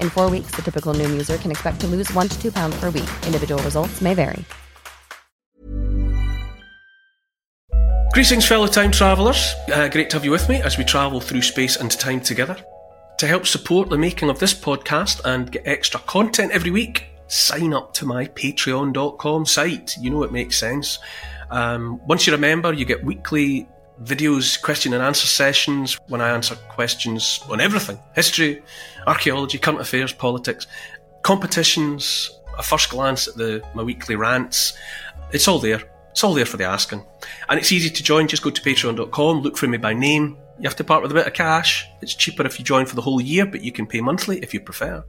In four weeks, the typical Noom user can expect to lose one to two pounds per week. Individual results may vary. Greetings, fellow time travellers. Uh, great to have you with me as we travel through space and time together. To help support the making of this podcast and get extra content every week, sign up to my patreon.com site. You know it makes sense. Um, once you're a member, you get weekly videos, question and answer sessions when I answer questions on everything history, archaeology, current affairs, politics, competitions, a first glance at the my weekly rants. It's all there. It's all there for the asking. And it's easy to join. Just go to patreon.com, look for me by name. You have to part with a bit of cash. It's cheaper if you join for the whole year, but you can pay monthly if you prefer.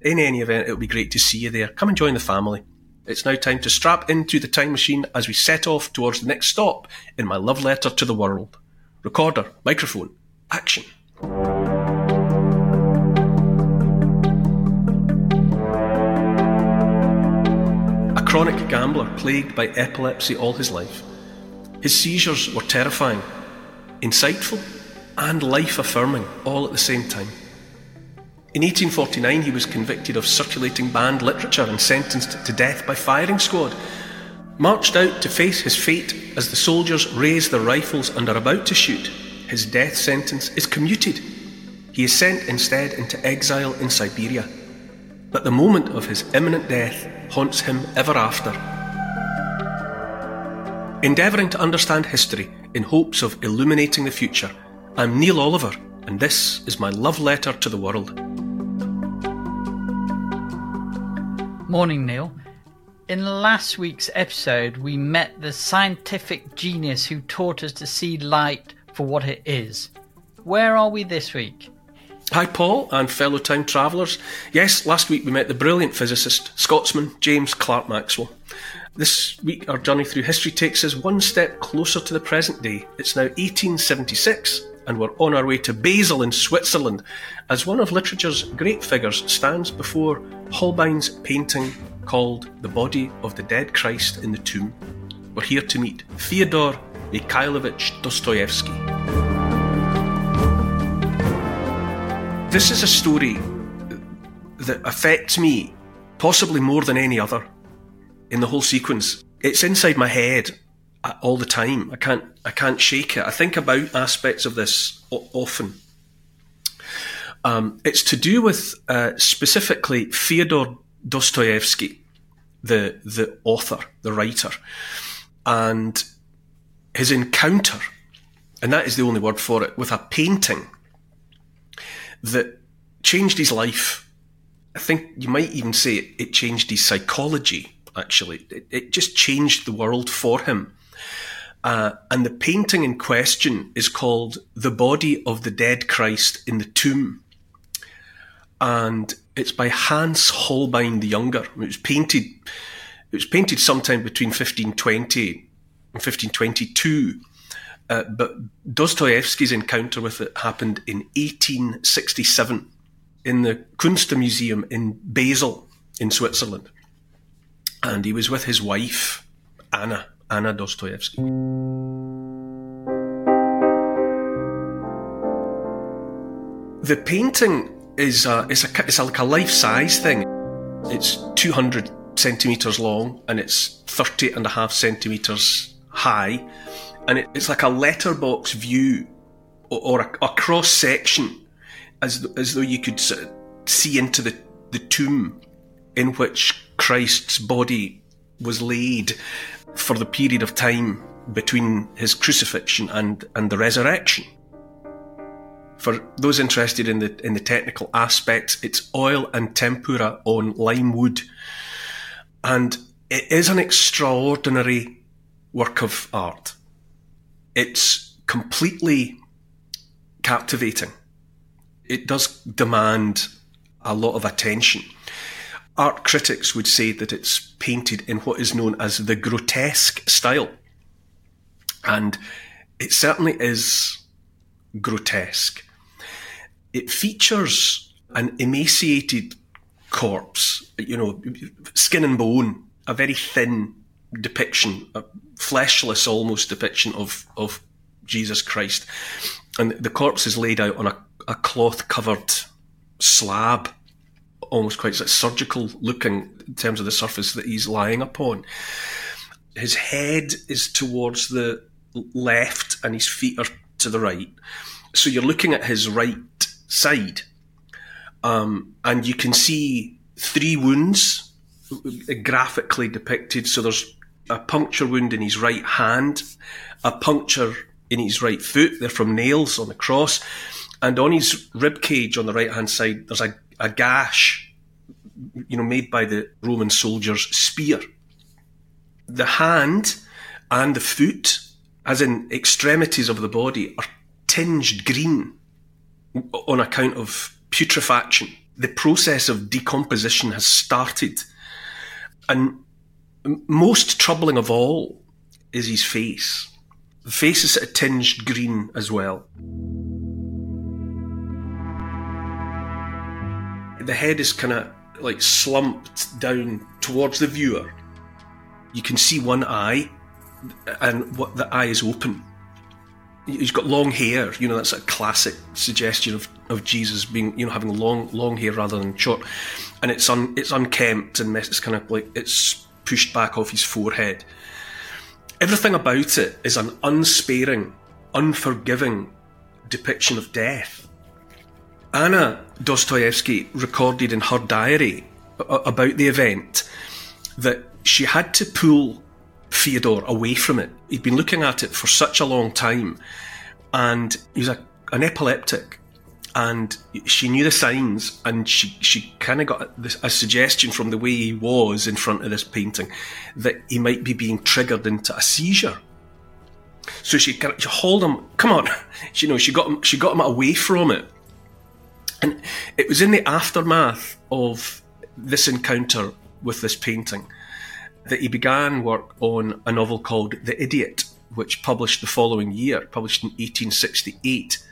In any event, it would be great to see you there. Come and join the family. It's now time to strap into the time machine as we set off towards the next stop in my love letter to the world. Recorder, microphone, action. A chronic gambler plagued by epilepsy all his life. His seizures were terrifying, insightful, and life affirming all at the same time. In 1849, he was convicted of circulating banned literature and sentenced to death by firing squad. Marched out to face his fate as the soldiers raise their rifles and are about to shoot, his death sentence is commuted. He is sent instead into exile in Siberia. But the moment of his imminent death haunts him ever after. Endeavouring to understand history in hopes of illuminating the future, I'm Neil Oliver, and this is my love letter to the world. Morning, Neil. In last week's episode, we met the scientific genius who taught us to see light for what it is. Where are we this week? Hi, Paul, and fellow time travellers. Yes, last week we met the brilliant physicist, Scotsman James Clerk Maxwell. This week, our journey through history takes us one step closer to the present day. It's now 1876, and we're on our way to Basel in Switzerland as one of literature's great figures stands before Holbein's painting called The Body of the Dead Christ in the Tomb. We're here to meet Fyodor Mikhailovich Dostoevsky. This is a story that affects me possibly more than any other in the whole sequence. It's inside my head all the time. I can't I can't shake it. I think about aspects of this often. Um, it's to do with uh, specifically Fyodor Dostoevsky, the the author, the writer, and his encounter, and that is the only word for it, with a painting that changed his life. I think you might even say it, it changed his psychology. Actually, it, it just changed the world for him. Uh, and the painting in question is called The Body of the Dead Christ in the Tomb. And it's by Hans Holbein the Younger. It was painted it was painted sometime between 1520 and 1522. Uh, but Dostoevsky's encounter with it happened in 1867 in the Kunstmuseum in Basel in Switzerland. And he was with his wife, Anna, Anna Dostoevsky. The painting is a, it's a it's a, like a life size thing. It's 200 centimeters long and it's 30 and a half centimeters high, and it, it's like a letterbox view or, or a, a cross section, as as though you could sort of see into the the tomb in which Christ's body was laid for the period of time between his crucifixion and, and the resurrection. For those interested in the in the technical aspects, it's oil and tempera on lime wood. And it is an extraordinary work of art. It's completely captivating. It does demand a lot of attention. Art critics would say that it's painted in what is known as the grotesque style. And it certainly is grotesque. It features an emaciated corpse, you know, skin and bone, a very thin depiction, a fleshless almost depiction of, of Jesus Christ. And the corpse is laid out on a, a cloth covered slab almost quite surgical looking in terms of the surface that he's lying upon. His head is towards the left and his feet are to the right. So you're looking at his right side. Um, and you can see three wounds graphically depicted. So there's a puncture wound in his right hand, a puncture in his right foot. They're from nails on the cross. And on his rib cage on the right hand side, there's a a gash, you know, made by the Roman soldier's spear. The hand and the foot, as in extremities of the body, are tinged green on account of putrefaction. The process of decomposition has started. And most troubling of all is his face. The face is tinged green as well. The head is kind of like slumped down towards the viewer. You can see one eye, and what the eye is open. He's got long hair. You know that's a classic suggestion of, of Jesus being you know having long long hair rather than short, and it's un it's unkempt and it's kind of like it's pushed back off his forehead. Everything about it is an unsparing, unforgiving depiction of death Anna Dostoevsky recorded in her diary about the event that she had to pull Fyodor away from it. He'd been looking at it for such a long time, and he was a, an epileptic, and she knew the signs, and she, she kind of got a, a suggestion from the way he was in front of this painting that he might be being triggered into a seizure. So she she hauled him. Come on, you know, she got him. She got him away from it and it was in the aftermath of this encounter with this painting that he began work on a novel called The Idiot, which published the following year, published in 1868.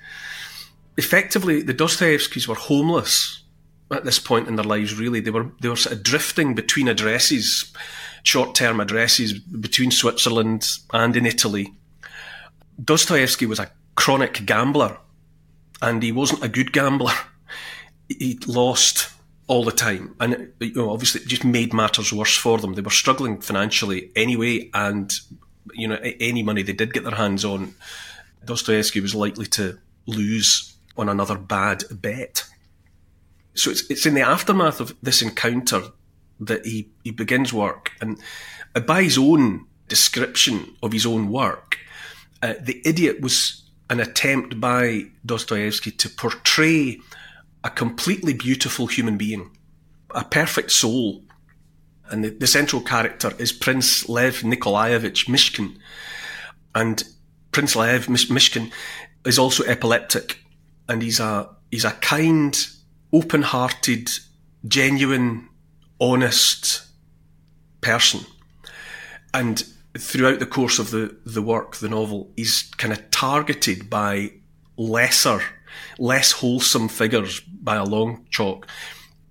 Effectively, the Dostoevskys were homeless at this point in their lives, really. They were, they were sort of drifting between addresses, short term addresses between Switzerland and in Italy. Dostoevsky was a chronic gambler, and he wasn't a good gambler. He lost all the time, and you know, obviously, it just made matters worse for them. They were struggling financially anyway, and you know, any money they did get their hands on, Dostoevsky was likely to lose on another bad bet. So it's it's in the aftermath of this encounter that he he begins work, and by his own description of his own work, uh, the idiot was an attempt by Dostoevsky to portray a completely beautiful human being, a perfect soul. And the, the central character is Prince Lev Nikolaevich Mishkin. And Prince Lev Mishkin is also epileptic. And he's a, he's a kind, open hearted, genuine, honest person. And throughout the course of the, the work, the novel, he's kind of targeted by lesser less wholesome figures by a long chalk,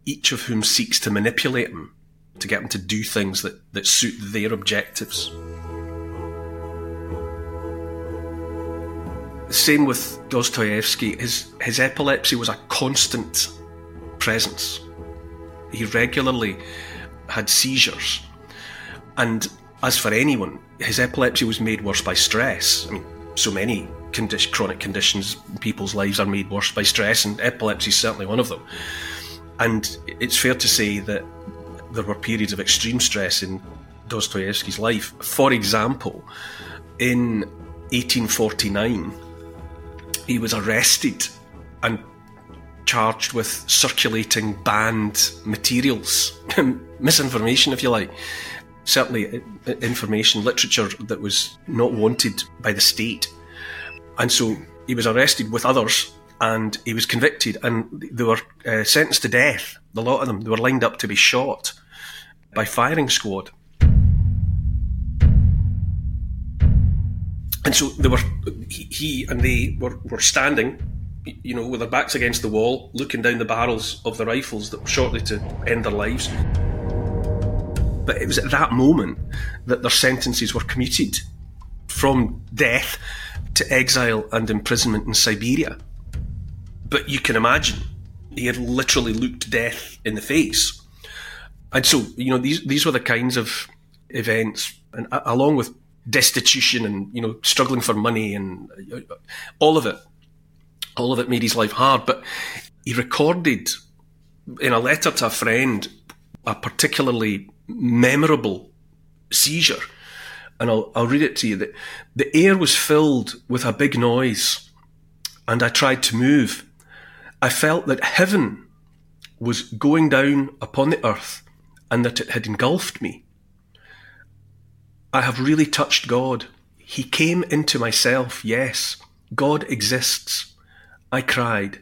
each of whom seeks to manipulate him to get him to do things that, that suit their objectives. Same with Dostoevsky. His his epilepsy was a constant presence. He regularly had seizures. And as for anyone, his epilepsy was made worse by stress. I mean, so many chronic conditions people's lives are made worse by stress, and epilepsy is certainly one of them. And it's fair to say that there were periods of extreme stress in Dostoevsky's life. For example, in 1849, he was arrested and charged with circulating banned materials, misinformation, if you like. Certainly, uh, information, literature that was not wanted by the state. And so he was arrested with others and he was convicted and they were uh, sentenced to death. A lot of them, they were lined up to be shot by firing squad. And so they were, he, he and they were, were standing, you know, with their backs against the wall, looking down the barrels of the rifles that were shortly to end their lives. But it was at that moment that their sentences were commuted from death to exile and imprisonment in Siberia. But you can imagine, he had literally looked death in the face. And so, you know, these, these were the kinds of events, and along with destitution and, you know, struggling for money and uh, all of it, all of it made his life hard. But he recorded in a letter to a friend a particularly memorable seizure and I'll, I'll read it to you. The, the air was filled with a big noise, and I tried to move. I felt that heaven was going down upon the earth and that it had engulfed me. I have really touched God. He came into myself, yes. God exists. I cried.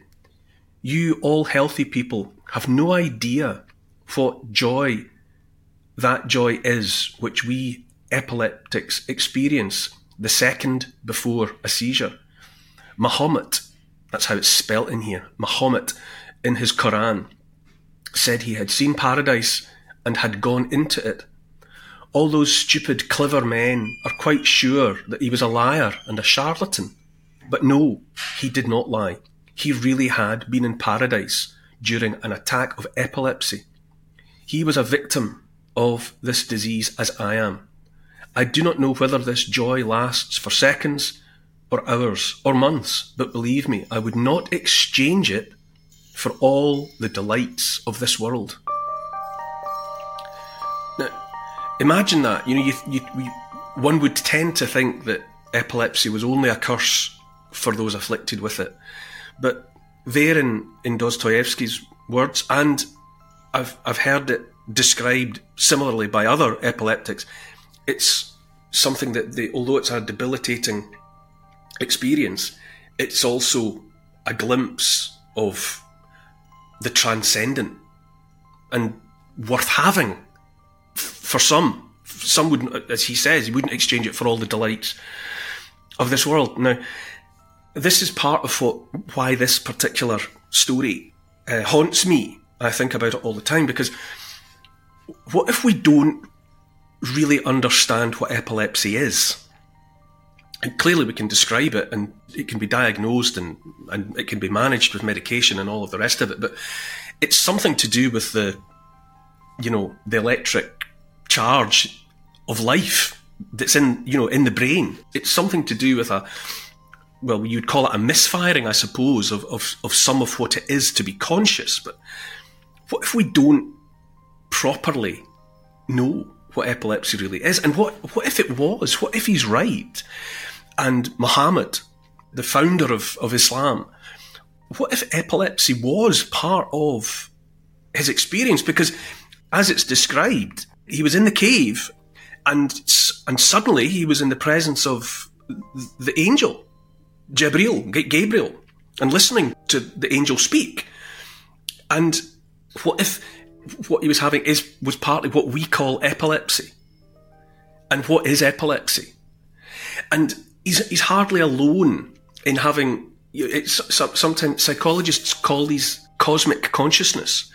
You all healthy people have no idea what joy that joy is which we epileptics experience the second before a seizure. Muhammad, that's how it's spelt in here, Muhammad in his Quran said he had seen paradise and had gone into it. All those stupid, clever men are quite sure that he was a liar and a charlatan. But no, he did not lie. He really had been in paradise during an attack of epilepsy. He was a victim of this disease as I am. I do not know whether this joy lasts for seconds or hours or months, but believe me, I would not exchange it for all the delights of this world. Now, imagine that. You know, you, you, you, one would tend to think that epilepsy was only a curse for those afflicted with it. But there in, in Dostoevsky's words, and I've, I've heard it described similarly by other epileptics, it's something that they, although it's a debilitating experience, it's also a glimpse of the transcendent and worth having for some. Some wouldn't, as he says, he wouldn't exchange it for all the delights of this world. Now, this is part of what why this particular story uh, haunts me. I think about it all the time because what if we don't really understand what epilepsy is. And clearly, we can describe it and it can be diagnosed and, and it can be managed with medication and all of the rest of it. But it's something to do with the, you know, the electric charge of life that's in, you know, in the brain. It's something to do with a, well, you'd call it a misfiring, I suppose, of, of, of some of what it is to be conscious. But what if we don't properly know what epilepsy really is. And what, what if it was? What if he's right? And Muhammad, the founder of, of Islam, what if epilepsy was part of his experience? Because as it's described, he was in the cave and, and suddenly he was in the presence of the angel, Gabriel, Gabriel, and listening to the angel speak. And what if what he was having is was partly what we call epilepsy. And what is epilepsy? And he's he's hardly alone in having. It's sometimes psychologists call these cosmic consciousness,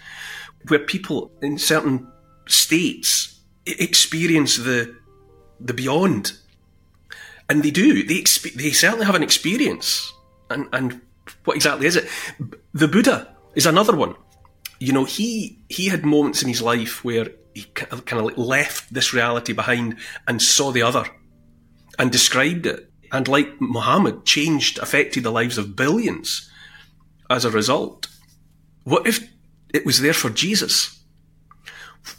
where people in certain states experience the the beyond, and they do. They exp- they certainly have an experience. And and what exactly is it? The Buddha is another one you know, he he had moments in his life where he kind of like left this reality behind and saw the other and described it. And like Muhammad, changed, affected the lives of billions as a result. What if it was there for Jesus?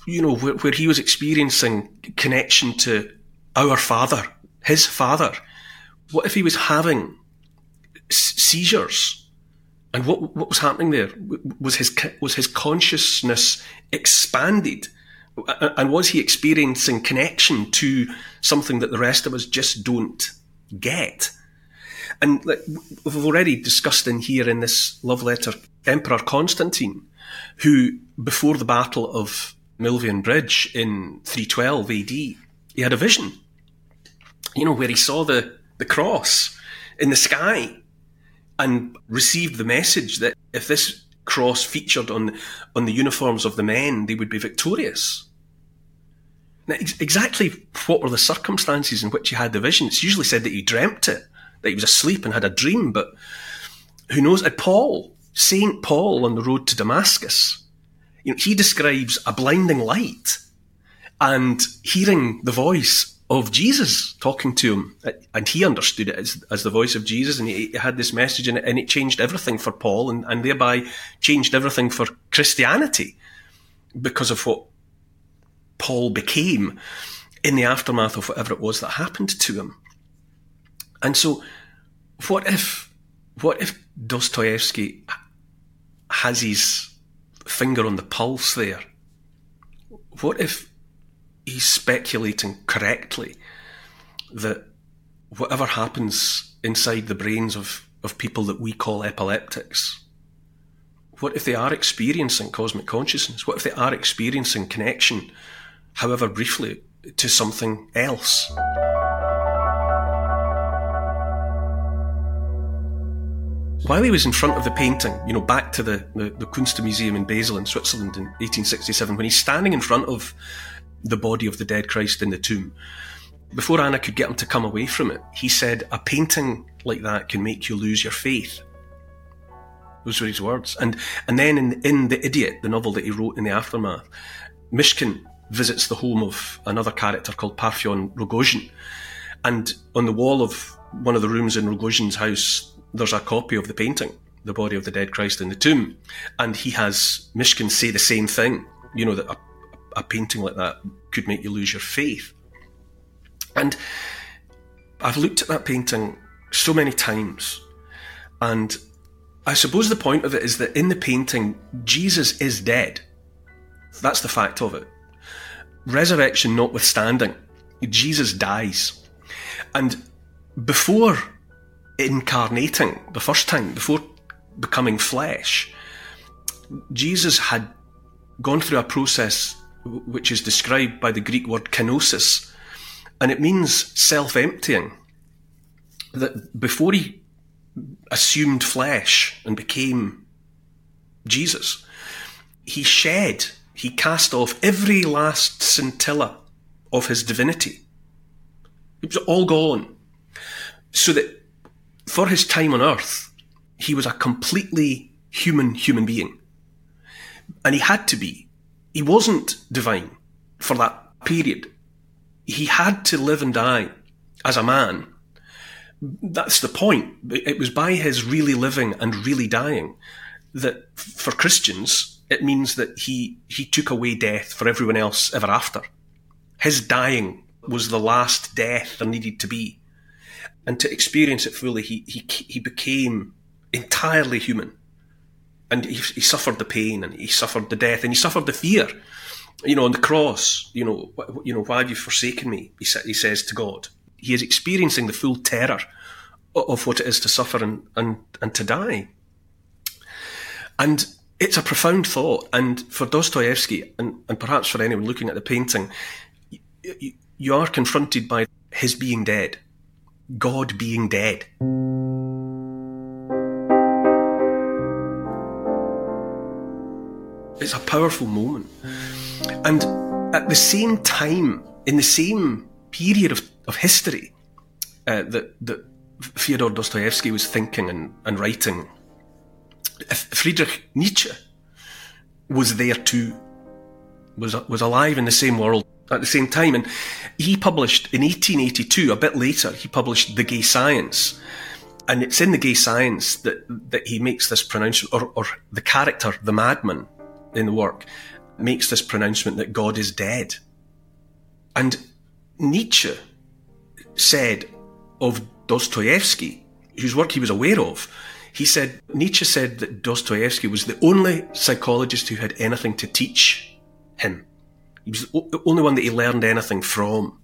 You know, where, where he was experiencing connection to our Father, his Father. What if he was having seizures? And what what was happening there? Was his was his consciousness expanded, and was he experiencing connection to something that the rest of us just don't get? And we've already discussed in here in this love letter, Emperor Constantine, who before the Battle of Milvian Bridge in 312 AD, he had a vision, you know, where he saw the, the cross in the sky and received the message that if this cross featured on on the uniforms of the men, they would be victorious. Now, ex- exactly what were the circumstances in which he had the vision? It's usually said that he dreamt it, that he was asleep and had a dream, but who knows? And Paul, Saint Paul, on the road to Damascus, you know, he describes a blinding light and hearing the voice of Jesus talking to him, and he understood it as, as the voice of Jesus, and he, had this message it, and it changed everything for Paul, and, and thereby changed everything for Christianity because of what Paul became in the aftermath of whatever it was that happened to him. And so, what if, what if Dostoevsky has his finger on the pulse there? What if he's speculating correctly that whatever happens inside the brains of, of people that we call epileptics, what if they are experiencing cosmic consciousness? What if they are experiencing connection, however briefly, to something else? While he was in front of the painting, you know, back to the, the, the Kunstmuseum in Basel in Switzerland in 1867, when he's standing in front of the body of the dead Christ in the tomb. Before Anna could get him to come away from it, he said, A painting like that can make you lose your faith. Those were his words. And and then in, in The Idiot, the novel that he wrote in the aftermath, Mishkin visits the home of another character called Parfyon Rogozhin. And on the wall of one of the rooms in Rogozhin's house, there's a copy of the painting, the body of the dead Christ in the tomb. And he has Mishkin say the same thing, you know, that a a painting like that could make you lose your faith. And I've looked at that painting so many times, and I suppose the point of it is that in the painting, Jesus is dead. That's the fact of it. Resurrection notwithstanding, Jesus dies. And before incarnating the first time, before becoming flesh, Jesus had gone through a process which is described by the Greek word kenosis, and it means self emptying. That before he assumed flesh and became Jesus, he shed, he cast off every last scintilla of his divinity. It was all gone. So that for his time on earth, he was a completely human human being. And he had to be he wasn't divine for that period. He had to live and die as a man. That's the point. It was by his really living and really dying that for Christians, it means that he, he took away death for everyone else ever after. His dying was the last death there needed to be. And to experience it fully, he, he, he became entirely human and he, he suffered the pain and he suffered the death and he suffered the fear. You know, on the cross, you know, you know, why have you forsaken me? He, sa- he says to God. He is experiencing the full terror of what it is to suffer and, and, and to die. And it's a profound thought. And for Dostoevsky, and, and perhaps for anyone looking at the painting, you, you are confronted by his being dead, God being dead. It's a powerful moment. And at the same time, in the same period of, of history uh, that, that Fyodor Dostoevsky was thinking and, and writing, Friedrich Nietzsche was there too, was, was alive in the same world at the same time. And he published in 1882, a bit later, he published The Gay Science. And it's in The Gay Science that, that he makes this pronouncement, or, or the character, the madman in the work, makes this pronouncement that God is dead. And Nietzsche said of Dostoevsky, whose work he was aware of, he said, Nietzsche said that Dostoevsky was the only psychologist who had anything to teach him. He was the only one that he learned anything from.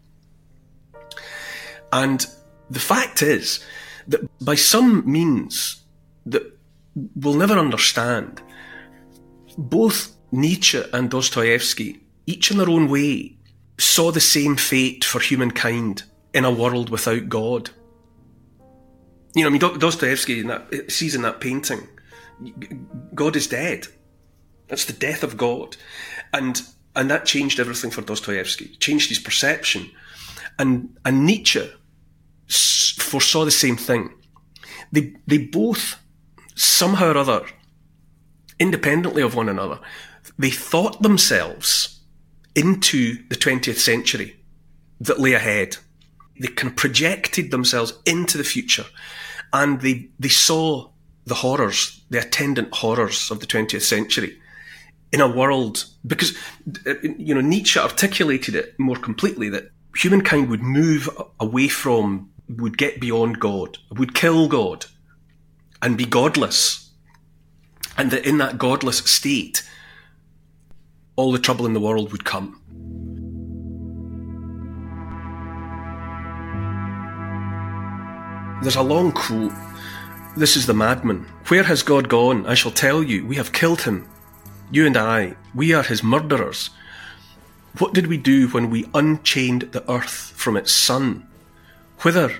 And the fact is that by some means that we'll never understand, both Nietzsche and Dostoevsky, each in their own way, saw the same fate for humankind in a world without God. You know, I mean, Dostoevsky in that, sees in that painting, God is dead. That's the death of God. And and that changed everything for Dostoevsky, changed his perception. And, and Nietzsche foresaw the same thing. They, they both, somehow or other, independently of one another, they thought themselves into the 20th century that lay ahead. They kind of projected themselves into the future and they, they saw the horrors, the attendant horrors of the 20th century in a world, because, uh, you know, Nietzsche articulated it more completely that humankind would move away from, would get beyond God, would kill God and be godless. And that in that godless state, all the trouble in the world would come. There's a long quote. This is the madman. Where has God gone? I shall tell you. We have killed him. You and I, we are his murderers. What did we do when we unchained the earth from its sun? Whither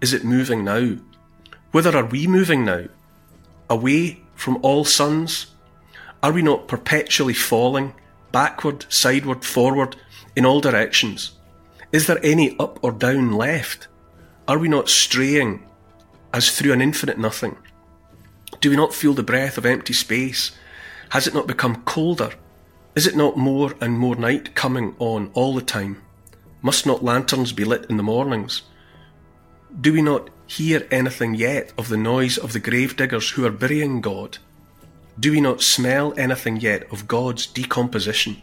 is it moving now? Whither are we moving now? Away from all suns? Are we not perpetually falling, backward, sideward, forward, in all directions? Is there any up or down left? Are we not straying as through an infinite nothing? Do we not feel the breath of empty space? Has it not become colder? Is it not more and more night coming on all the time? Must not lanterns be lit in the mornings? Do we not hear anything yet of the noise of the grave diggers who are burying God? Do we not smell anything yet of God's decomposition?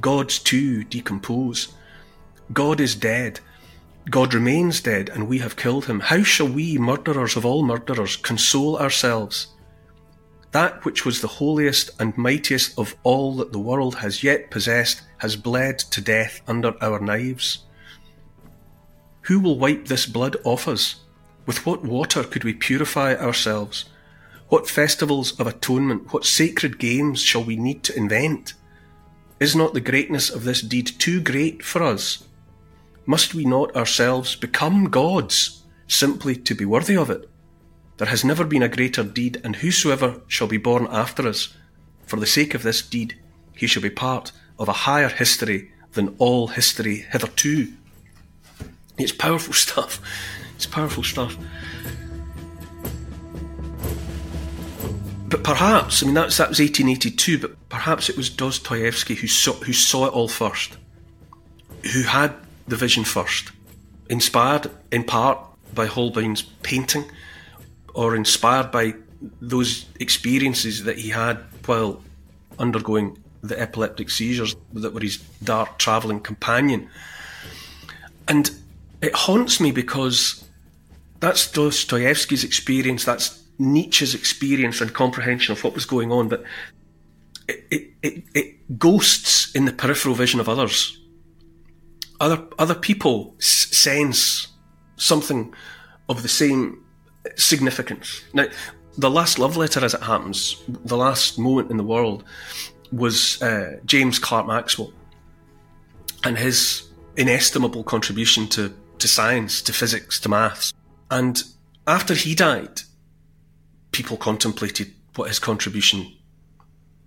Gods too decompose. God is dead, God remains dead, and we have killed him. How shall we, murderers of all murderers, console ourselves? That which was the holiest and mightiest of all that the world has yet possessed has bled to death under our knives. Who will wipe this blood off us? With what water could we purify ourselves? What festivals of atonement, what sacred games shall we need to invent? Is not the greatness of this deed too great for us? Must we not ourselves become gods simply to be worthy of it? There has never been a greater deed, and whosoever shall be born after us, for the sake of this deed, he shall be part of a higher history than all history hitherto. It's powerful stuff. It's powerful stuff. But perhaps, I mean, that's, that was 1882, but perhaps it was Dostoevsky who saw, who saw it all first, who had the vision first, inspired in part by Holbein's painting, or inspired by those experiences that he had while undergoing the epileptic seizures that were his dark travelling companion. And it haunts me because that's Dostoevsky's experience, that's Nietzsche's experience and comprehension of what was going on, but it, it, it, it ghosts in the peripheral vision of others other other people s- sense something of the same significance. Now, the last love letter, as it happens, the last moment in the world, was uh, James Clerk Maxwell and his inestimable contribution to, to science, to physics, to maths. And after he died, people contemplated what his contribution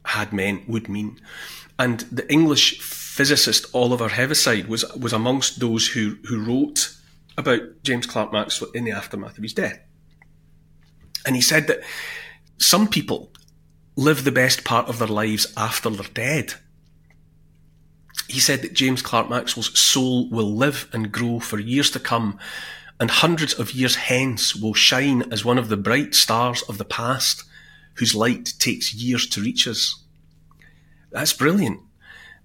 had meant, would mean. And the English physicist Oliver Heaviside was was amongst those who who wrote about James Clerk Maxwell in the aftermath of his death. And he said that some people live the best part of their lives after they're dead. He said that James Clerk Maxwell's soul will live and grow for years to come, and hundreds of years hence will shine as one of the bright stars of the past, whose light takes years to reach us. That's brilliant.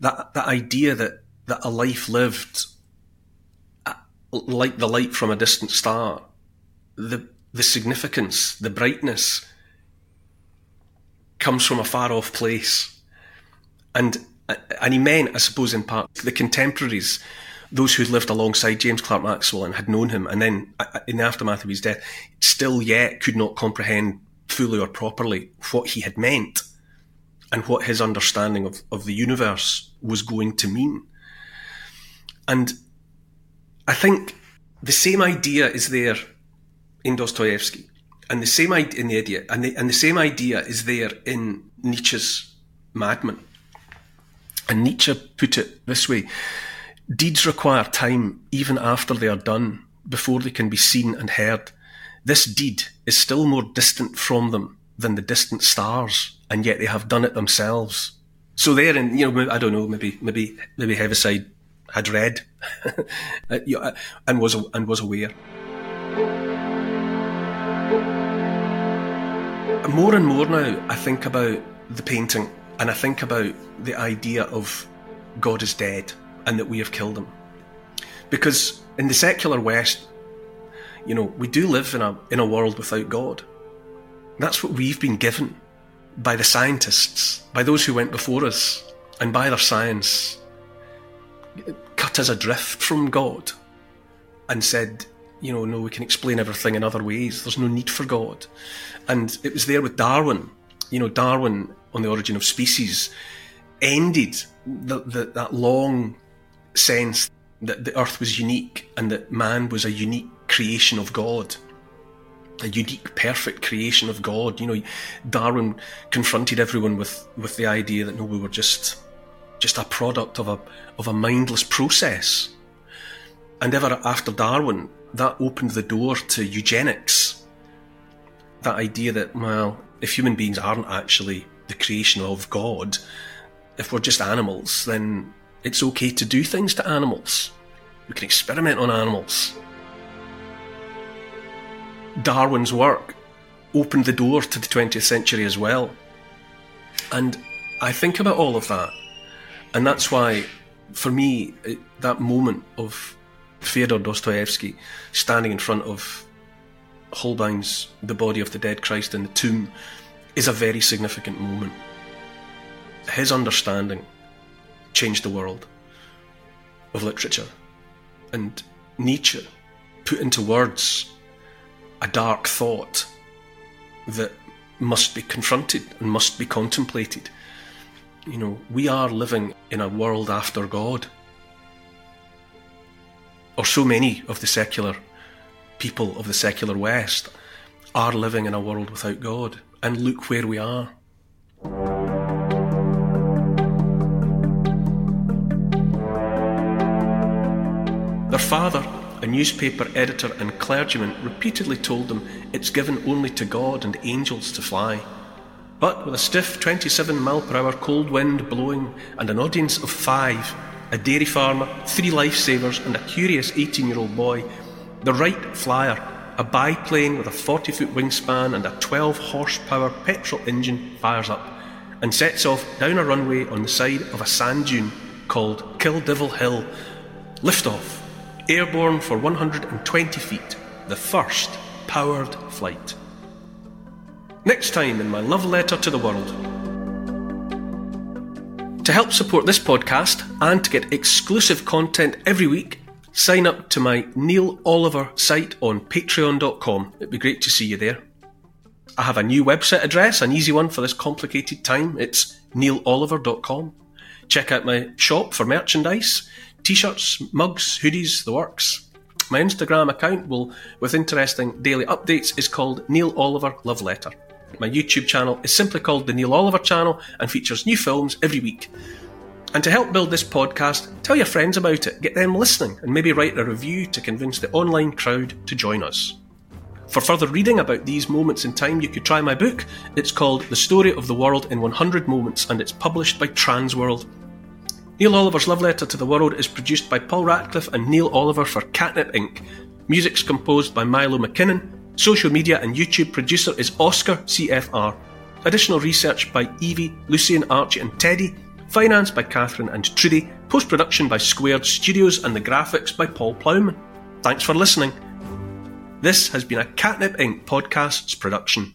That that idea that that a life lived uh, like the light from a distant star, the the significance, the brightness comes from a far off place. And and he meant, I suppose, in part, the contemporaries, those who had lived alongside James Clerk Maxwell and had known him, and then uh, uh, in the aftermath of his death, still yet could not comprehend fully or properly what he had meant and what his understanding of, of the universe was going to mean. And I think the same idea is there in Dostoevsky, and the same idea in the idiot, and the, and the same idea is there in Nietzsche's Madman. And Nietzsche put it this way: deeds require time even after they are done, before they can be seen and heard. This deed is still more distant from them than the distant stars, and yet they have done it themselves. So there, and you know, I don't know, maybe maybe maybe Heaviside had read uh, and was and was aware. More and more now, I think about the painting and I think about the idea of God is dead and that we have killed him. Because in the secular West, you know, we do live in a, in a world without God. That's what we've been given by the scientists, by those who went before us, and by their science, cut us adrift from God and said, you know, no, we can explain everything in other ways. There's no need for God. And it was there with Darwin. You know, Darwin on the origin of species ended the, the, that long sense that the earth was unique and that man was a unique creation of God. A unique, perfect creation of God. You know, Darwin confronted everyone with, with the idea that no, we were just just a product of a of a mindless process. And ever after Darwin, that opened the door to eugenics. That idea that, well, if human beings aren't actually the creation of God, if we're just animals, then it's okay to do things to animals. We can experiment on animals. Darwin's work opened the door to the 20th century as well. And I think about all of that. And that's why, for me, it, that moment of Fyodor Dostoevsky standing in front of Holbein's The Body of the Dead Christ in the Tomb is a very significant moment. His understanding changed the world of literature. And Nietzsche put into words a dark thought that must be confronted and must be contemplated. You know, we are living in a world after God or so many of the secular people of the secular West are living in a world without God. And look where we are. Father, a newspaper editor and clergyman, repeatedly told them it's given only to God and angels to fly. But with a stiff 27 mile per hour cold wind blowing and an audience of five, a dairy farmer, three lifesavers, and a curious 18 year old boy, the Wright Flyer, a biplane with a 40 foot wingspan and a 12 horsepower petrol engine, fires up and sets off down a runway on the side of a sand dune called Kill Devil Hill. Liftoff, airborne for 120 feet, the first powered flight. Next time in my love letter to the world. To help support this podcast and to get exclusive content every week, sign up to my Neil Oliver site on patreon.com. It'd be great to see you there. I have a new website address, an easy one for this complicated time. It's neiloliver.com. Check out my shop for merchandise t shirts, mugs, hoodies, the works. My Instagram account will, with interesting daily updates, is called Neil Oliver Love Letter. My YouTube channel is simply called The Neil Oliver Channel and features new films every week. And to help build this podcast, tell your friends about it, get them listening, and maybe write a review to convince the online crowd to join us. For further reading about these moments in time, you could try my book. It's called The Story of the World in 100 Moments, and it's published by Transworld. Neil Oliver's Love Letter to the World is produced by Paul Ratcliffe and Neil Oliver for Catnip Inc. Music's composed by Milo McKinnon. Social media and YouTube producer is Oscar CFR. Additional research by Evie, Lucian, Archie, and Teddy. Finance by Catherine and Trudy. Post production by Squared Studios and the graphics by Paul Plowman. Thanks for listening. This has been a Catnip Inc. podcasts production.